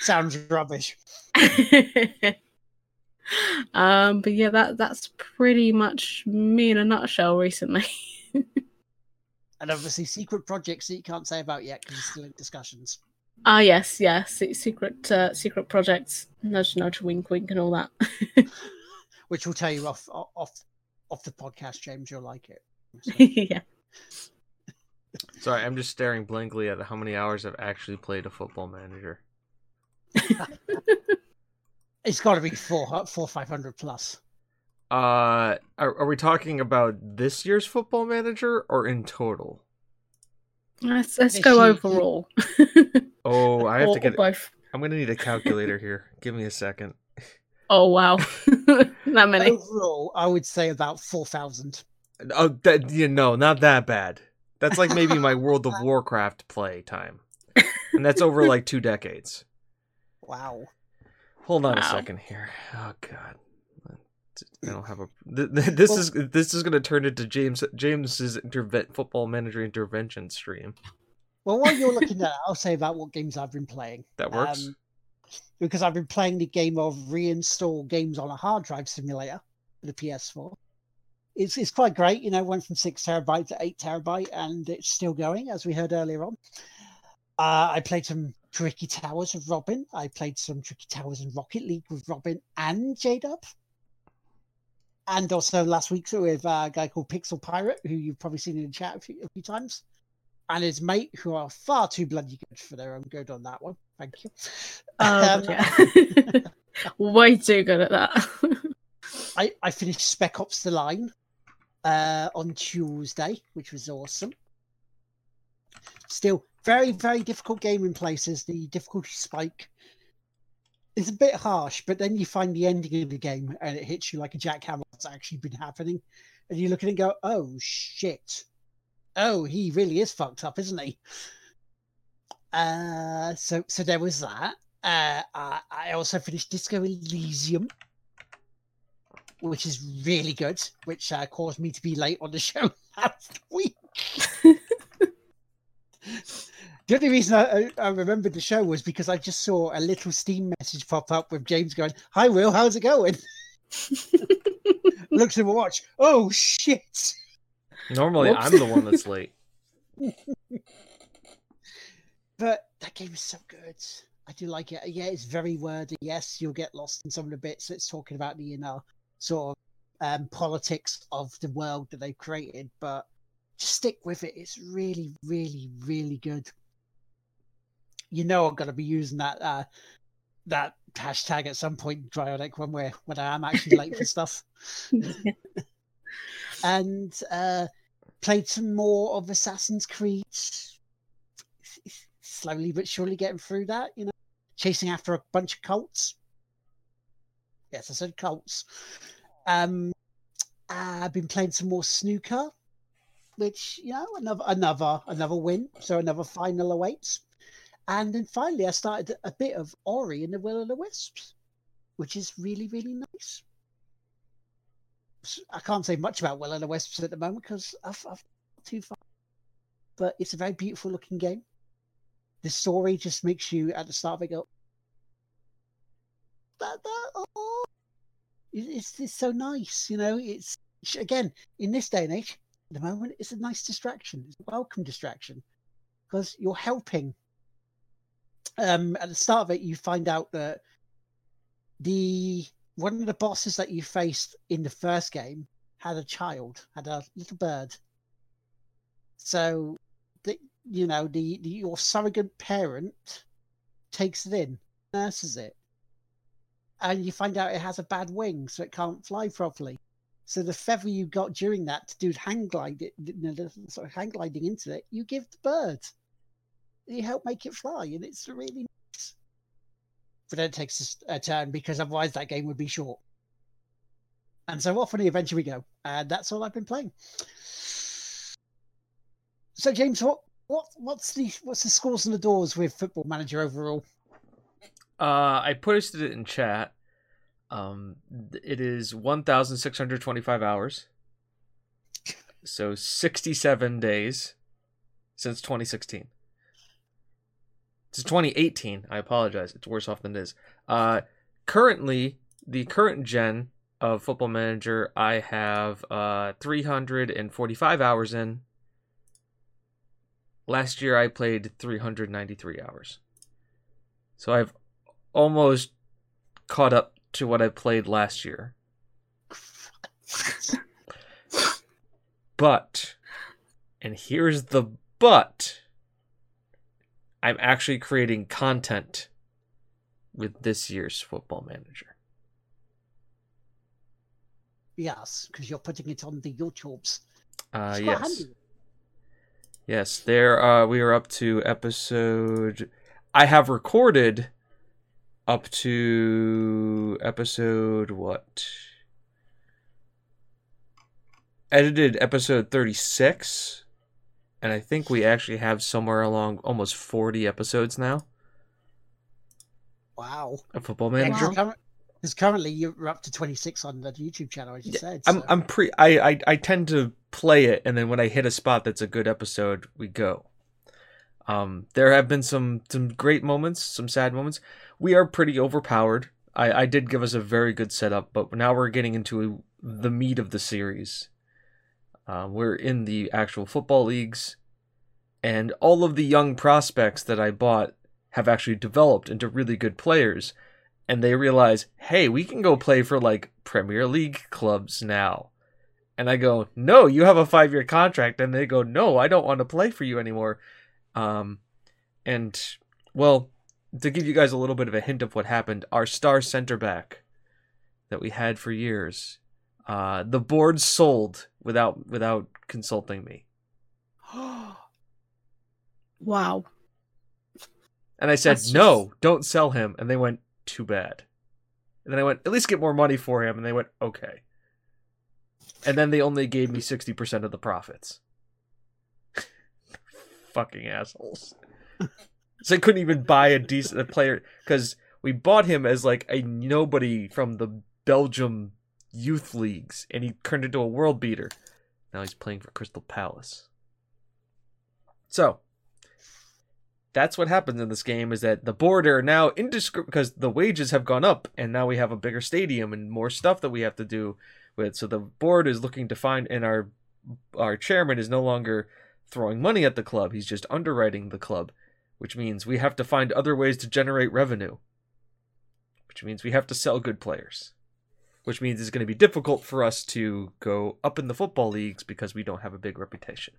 Sounds rubbish. um, but yeah, that that's pretty much me in a nutshell recently. And obviously, secret projects that you can't say about yet because you're still in discussions. Ah, yes, yes, se- secret uh, secret projects, nudge, nudge, wink, wink, and all that. which will tell you off off off the podcast, James. You'll like it. So, yeah. Sorry, I'm just staring blankly at how many hours I've actually played a football manager. it's got to be four, four, five hundred plus. Uh, are, are we talking about this year's football manager or in total? Let's let's This go year- overall. Oh, I have or, to get. both. I'm gonna need a calculator here. Give me a second. Oh wow, that many. Overall, I would say about four thousand. Oh, that you know, not that bad. That's like maybe my World of Warcraft play time, and that's over like two decades. Wow. Hold on a second here. Oh God, I don't have a. th- th- This Well- is this is gonna turn into James James's interve- football manager intervention stream. Well, while you're looking at, it, I'll say about what games I've been playing. That works. Um, because I've been playing the game of reinstall games on a hard drive simulator for the PS4. It's it's quite great, you know. Went from six terabyte to eight terabyte, and it's still going, as we heard earlier on. Uh, I played some Tricky Towers with Robin. I played some Tricky Towers in Rocket League with Robin and J Dub. And also last week with a guy called Pixel Pirate, who you've probably seen in the chat a few, a few times, and his mate, who are far too bloody good for their own good on that one. Thank you. Oh, Um, yeah. Way too good at that. I, I finished Spec Ops The Line uh, on Tuesday, which was awesome. Still, very, very difficult game in places. The difficulty spike is a bit harsh, but then you find the ending of the game and it hits you like a jackhammer what's actually been happening. And you look at it and go, oh shit. Oh, he really is fucked up, isn't he? Uh, so, so there was that. Uh, I, I also finished Disco Elysium which is really good, which uh, caused me to be late on the show last week. the only reason I, I, remembered the show was because I just saw a little Steam message pop up with James going, "Hi, Will, how's it going?" Looks at my watch. Oh shit! Normally, Whoops. I'm the one that's late. But that game is so good. I do like it. Yeah, it's very wordy. Yes, you'll get lost in some of the bits. It's talking about the you know sort of um, politics of the world that they've created, but just stick with it. It's really, really, really good. You know, I'm going to be using that uh, that hashtag at some point, Dryonic, when we're when I am actually late for stuff. And uh, played some more of Assassin's Creed. Slowly but surely getting through that, you know, chasing after a bunch of cults. Yes, I said cults. Um, I've been playing some more snooker, which you know another another another win, so another final awaits. And then finally, I started a bit of Ori and the Will of the Wisps, which is really really nice. I can't say much about Will of the Wisps at the moment because I've, I've too far, but it's a very beautiful looking game. The story just makes you at the start of it go, that, that, oh, it's, it's so nice, you know. It's again in this day and age, at the moment, it's a nice distraction. It's a welcome distraction because you're helping. Um, at the start of it, you find out that the one of the bosses that you faced in the first game had a child, had a little bird. So, the, you know, the, the your surrogate parent takes it in, nurses it, and you find out it has a bad wing, so it can't fly properly. So the feather you got during that to do hang glide, sort of hang gliding into it, you give the bird. You help make it fly, and it's really nice. But then it takes a turn because otherwise that game would be short. And so off on the adventure we go, and that's all I've been playing. So James, what what what's the what's the scores and the doors with Football Manager overall? Uh, I posted it in chat. Um, it is 1,625 hours. So 67 days since 2016. Since 2018. I apologize. It's worse off than it is. Uh, currently, the current gen of Football Manager, I have uh 345 hours in. Last year, I played 393 hours. So I've almost caught up to what I played last year. But, and here's the but, I'm actually creating content with this year's football manager. Yes, because you're putting it on the YouTubes. Uh, yes. handy. Yes, there uh we are up to episode I have recorded up to episode what? Edited episode 36 and I think we actually have somewhere along almost 40 episodes now Wow. of Football Manager. because current- 'cause currently you're up to 26 on the YouTube channel, as you said. I'm I'm pre I, I I tend to play it and then when I hit a spot that's a good episode, we go. Um, there have been some some great moments, some sad moments. We are pretty overpowered. I, I did give us a very good setup, but now we're getting into the meat of the series. Uh, we're in the actual football leagues, and all of the young prospects that I bought have actually developed into really good players. And they realize, hey, we can go play for like Premier League clubs now. And I go, no, you have a five year contract. And they go, no, I don't want to play for you anymore. Um, and well, to give you guys a little bit of a hint of what happened, our star center back that we had for years, uh, the board sold without without consulting me. Wow. And I said, just- no, don't sell him. And they went, too bad. And then I went, at least get more money for him. And they went, okay. And then they only gave me 60% of the profits. Fucking assholes. so I couldn't even buy a decent player because we bought him as like a nobody from the Belgium youth leagues and he turned into a world beater. Now he's playing for Crystal Palace. So, that's what happens in this game is that the board now because the wages have gone up and now we have a bigger stadium and more stuff that we have to do with so the board is looking to find and our our chairman is no longer throwing money at the club he's just underwriting the club which means we have to find other ways to generate revenue which means we have to sell good players which means it's going to be difficult for us to go up in the football leagues because we don't have a big reputation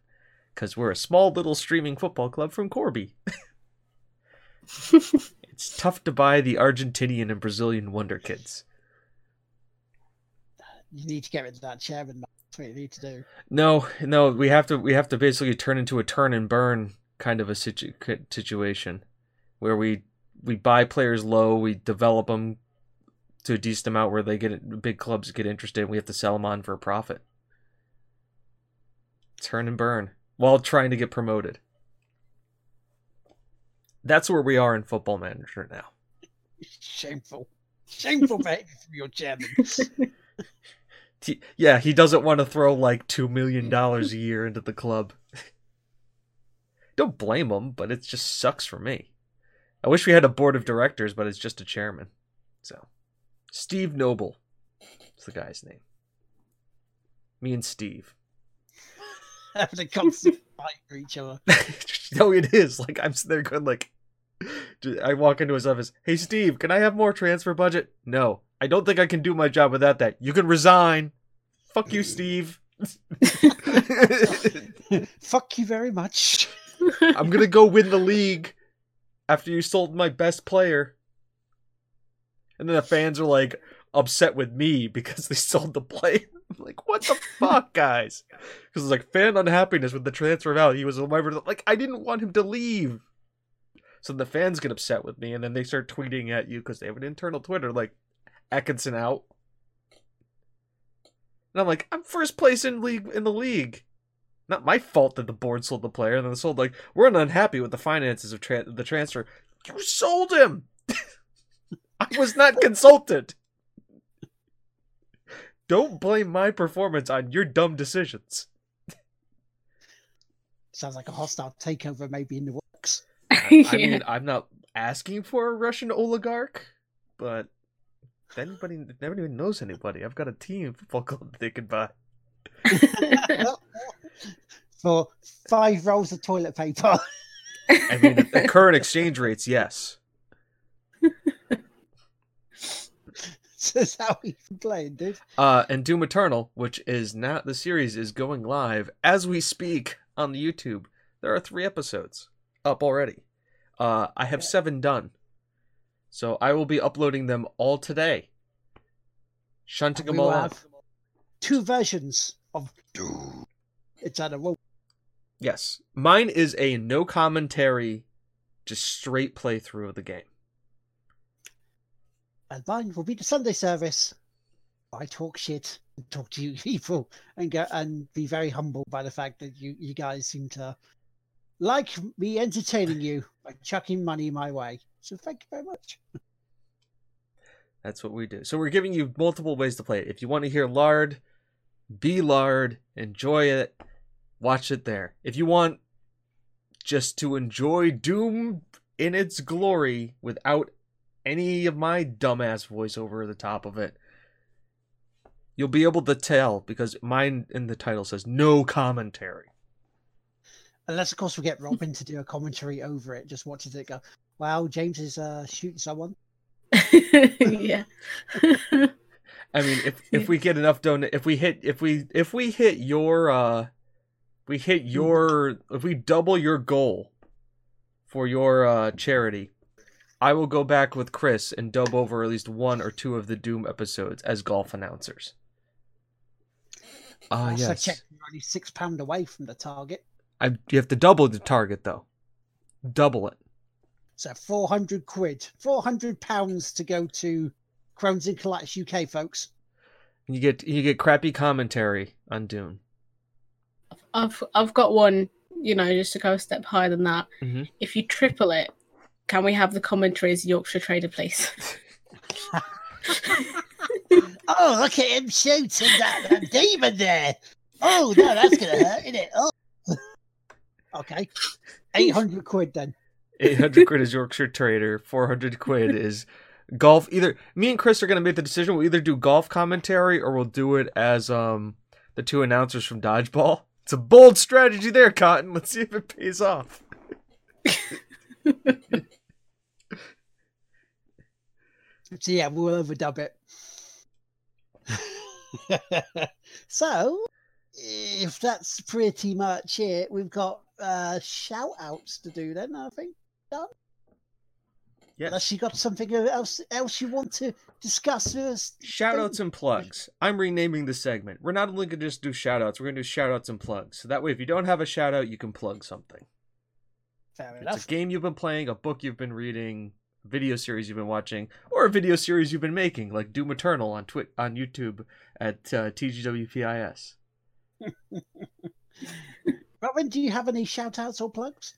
because we're a small little streaming football club from Corby. it's tough to buy the Argentinian and Brazilian wonder kids. You need to get rid of that chairman. man. That's what you need to do. No, no, we have to we have to basically turn into a turn and burn kind of a situ- situation where we we buy players low, we develop them to a decent amount where they get big clubs get interested, and we have to sell them on for a profit. Turn and burn while trying to get promoted. That's where we are in Football Manager now. Shameful. Shameful behavior from your chairman. Yeah, he doesn't want to throw like two million dollars a year into the club. Don't blame him, but it just sucks for me. I wish we had a board of directors, but it's just a chairman. So, Steve Noble is the guy's name. Me and Steve. Having a constant fight for each other. no, it is. Like I'm there going like, I walk into his office. Hey, Steve, can I have more transfer budget? No, I don't think I can do my job without that. You can resign. Fuck you, Steve. Fuck you very much. I'm gonna go win the league after you sold my best player. And then the fans are like upset with me because they sold the player. I'm like, what the fuck, guys? Because it's like fan unhappiness with the transfer value. He was. Like, I didn't want him to leave. So the fans get upset with me, and then they start tweeting at you because they have an internal Twitter like Atkinson out. And I'm like, I'm first place in league in the league. Not my fault that the board sold the player, and then the sold like we're unhappy with the finances of tra- the transfer. You sold him. I was not consulted. Don't blame my performance on your dumb decisions. Sounds like a hostile takeover maybe in the works. I, I mean, I'm not asking for a Russian oligarch, but if anybody if nobody even knows anybody. I've got a team football club they could buy. For five rolls of toilet paper. I mean, at the current exchange rates, yes. That's how been playing, dude. Uh, and Doom Eternal, which is now the series is going live as we speak on the YouTube. There are three episodes up already. Uh, I have seven done, so I will be uploading them all today. Shunting them all up. two versions of Doom Eternal. Yes, mine is a no commentary, just straight playthrough of the game. And mine will be the Sunday service. I talk shit and talk to you people and go and be very humbled by the fact that you, you guys seem to like me entertaining you by chucking money my way. So thank you very much. That's what we do. So we're giving you multiple ways to play it. If you want to hear Lard, be Lard, enjoy it, watch it there. If you want just to enjoy Doom in its glory without any of my dumbass voice over the top of it. You'll be able to tell because mine in the title says no commentary. Unless, of course, we get Robin to do a commentary over it, just watches it go. Wow, James is uh, shooting someone. yeah. I mean, if if we get enough donate, if we hit, if we if we hit your, uh we hit your, if we double your goal for your uh charity, I will go back with Chris and dub over at least one or two of the Doom episodes as golf announcers. Ah, Also, yes. check you're only six pound away from the target. I, you have to double the target though. Double it. So 400 quid, 400 pounds to go to Crohn's and Colitis UK, folks. You get you get crappy commentary on Doom. I've I've got one, you know, just to go a step higher than that. Mhm. If you triple it, can we have the commentary as Yorkshire Trader, please? Oh, look at him shooting that, that demon there. Oh, no, that's going to hurt, isn't it? Oh. Okay. 800 quid then. 800 quid is Yorkshire Trader. 400 quid is golf. Either me and Chris are going to make the decision. We'll either do golf commentary or we'll do it as um the two announcers from Dodgeball. It's a bold strategy there, Cotton. Let's see if it pays off. So, yeah, we'll overdub it. so, if that's pretty much it, we've got uh, shout outs to do then, I think. Done. Yes. Unless you got something else else you want to discuss with us. Shout outs and plugs. I'm renaming the segment. We're not only going to just do shout outs, we're going to do shout outs and plugs. So that way, if you don't have a shout out, you can plug something. Fair It's enough. a game you've been playing, a book you've been reading, video series you've been watching, or a video series you've been making, like Doom Eternal on Twit on YouTube at uh, TGWPIS. Robin, do you have any shout outs or plugs?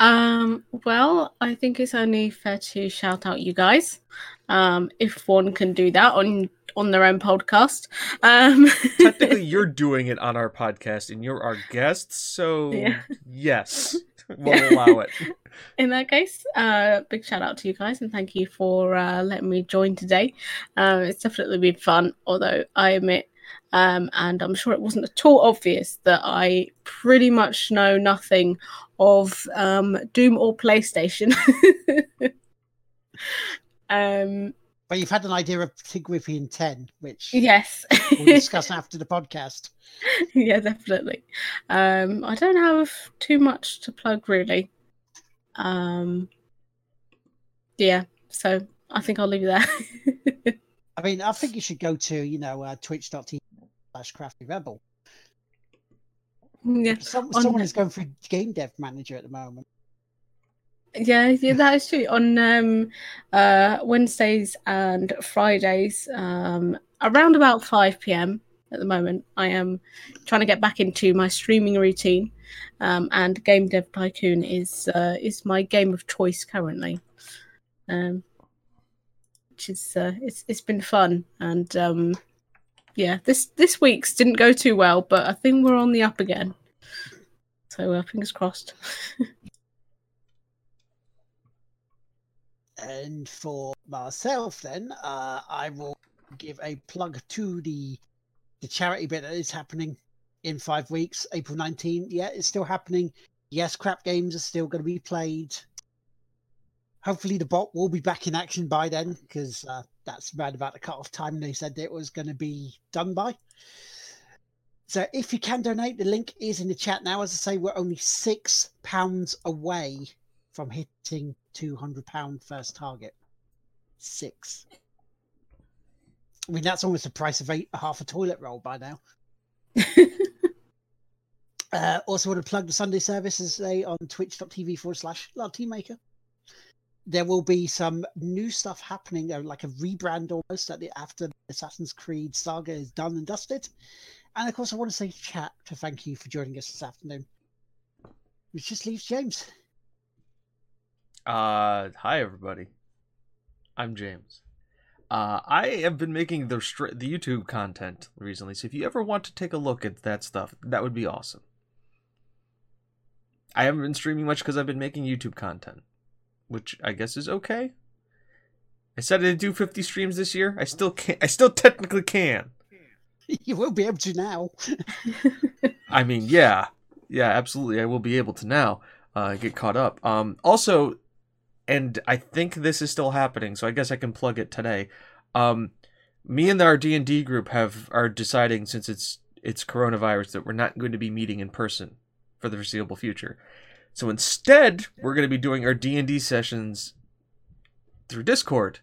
Um, well, I think it's only fair to shout out you guys. Um, if one can do that on on their own podcast. Um Technically, you're doing it on our podcast, and you're our guest, so Yeah. yes, we'll allow it. in that case, uh, big shout out to you guys and thank you for uh, letting me join today. Um, it's definitely been fun, although I admit, um, and I'm sure it wasn't at all obvious that I pretty much know nothing of um, Doom or PlayStation. um, But you've had an idea of Tigwithian 10, which yes. we'll discuss after the podcast. yeah, definitely. Um, I don't have too much to plug really. Um, yeah, so I think I'll leave it there. I mean, I think you should go to, you know, uh, twitch.tv slash crafty rebel. Yeah, Some, On- someone is going through Game Dev Manager at the moment. yeah, yeah, that is true. On um, uh, Wednesdays and Fridays, um, around about five pm at the moment, I am trying to get back into my streaming routine, um, and Game Dev Tycoon is uh, is my game of choice currently. Um, which is uh, it's it's been fun and um, yeah, this this week's didn't go too well, but I think we're on the up again. So uh, fingers crossed. And for myself, then, uh, I will give a plug to the the charity bit that is happening in five weeks, April 19th. Yeah, it's still happening. Yes, crap games are still going to be played. Hopefully, the bot will be back in action by then because uh, that's around about the cut-off time they said it was going to be done by. So, if you can donate, the link is in the chat now. As I say, we're only six pounds away from hitting two hundred pound first target. Six. I mean, that's almost the price of eight, half a toilet roll by now. Uh, also, want to plug the Sunday services today on twitch.tv forward slash Maker. There will be some new stuff happening, uh, like a rebrand almost at the after Assassin's Creed saga is done and dusted. And of course, I want to say chat to thank you for joining us this afternoon. Which just leaves James. Uh, hi everybody. I'm James. Uh, I have been making the the YouTube content recently, so if you ever want to take a look at that stuff, that would be awesome. I haven't been streaming much because I've been making YouTube content, which I guess is okay. I said I'd do 50 streams this year. I still can't. I still technically can. You will be able to now. I mean, yeah, yeah, absolutely. I will be able to now uh, get caught up. Um, also, and I think this is still happening, so I guess I can plug it today. Um, me and our D and D group have are deciding since it's it's coronavirus that we're not going to be meeting in person for the foreseeable future. So instead, we're going to be doing our D and D sessions through Discord.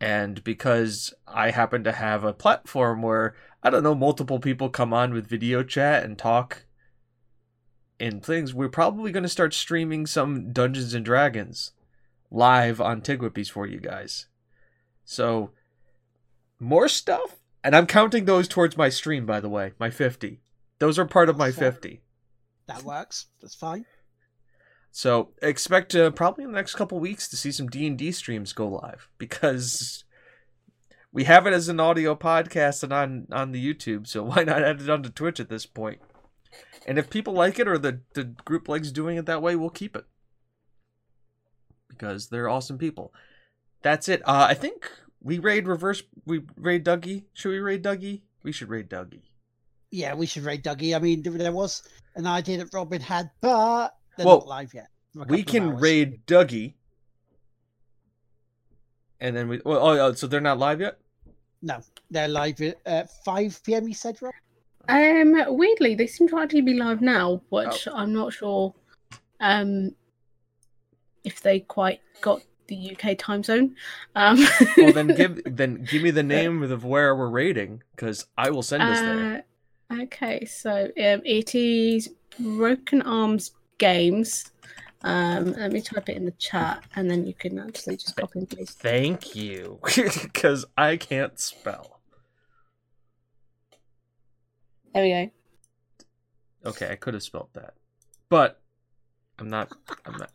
And because I happen to have a platform where I don't know multiple people come on with video chat and talk and things, we're probably going to start streaming some Dungeons and Dragons live on Tigwhippies for you guys. So more stuff, and I'm counting those towards my stream. By the way, my 50. Those are part of my 50. That works. That's fine. So expect uh, probably in the next couple weeks to see some D and D streams go live because we have it as an audio podcast and on on the YouTube. So why not add it onto Twitch at this point? And if people like it or the the group likes doing it that way, we'll keep it because they're awesome people. That's it. Uh, I think we raid reverse. We raid Dougie. Should we raid Dougie? We should raid Dougie. Yeah, we should raid Dougie. I mean, there- there was an idea that Robin had, but they're Well, not live yet. We can raid Dougie. And then we. Well, oh, oh, so they're not live yet. No, they're live at 5 p.m. You said, Rob? Um, weirdly, they seem to actually be live now, which Oh. I'm not sure um if they quite got the UK time zone. Um, Well, then give then give me the name of where we're raiding because I will send us there. Uh, okay, so um, it is Broken Arms Games. Um, let me type it in the chat, and then you can actually just copy and paste. Thank you, because I can't spell. There we go. Okay, I could have spelled that, but I'm not. I'm not.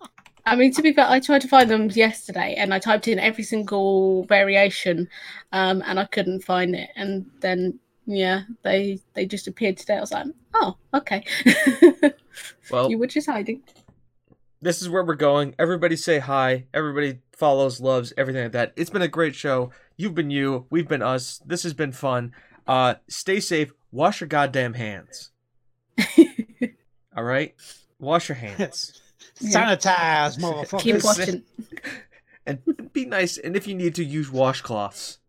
I mean, to be fair, I tried to find them yesterday, and I typed in every single variation, um, and I couldn't find it. And then, yeah, they they just appeared today. I was like, oh, okay. Well, you were just hiding. this is where we're going. Everybody say hi. Everybody follows, loves, everything like that. It's been a great show. You've been you. We've been us. This has been fun. Uh, stay safe. Wash your goddamn hands. All right, wash your hands. Yeah. Sanitize, motherfuckers. Keep watching. and be nice. And if you need to use washcloths,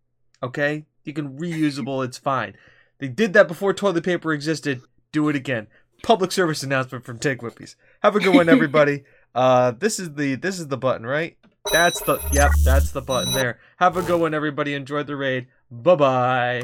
okay, you can reusable. It's fine. They did that before toilet paper existed. Do it again. Public service announcement from Tigwhippies. Have a good one, everybody. uh, this is the this is the button, right? That's the yep. That's the button there. Have a good one, everybody. Enjoy the raid. Bye bye.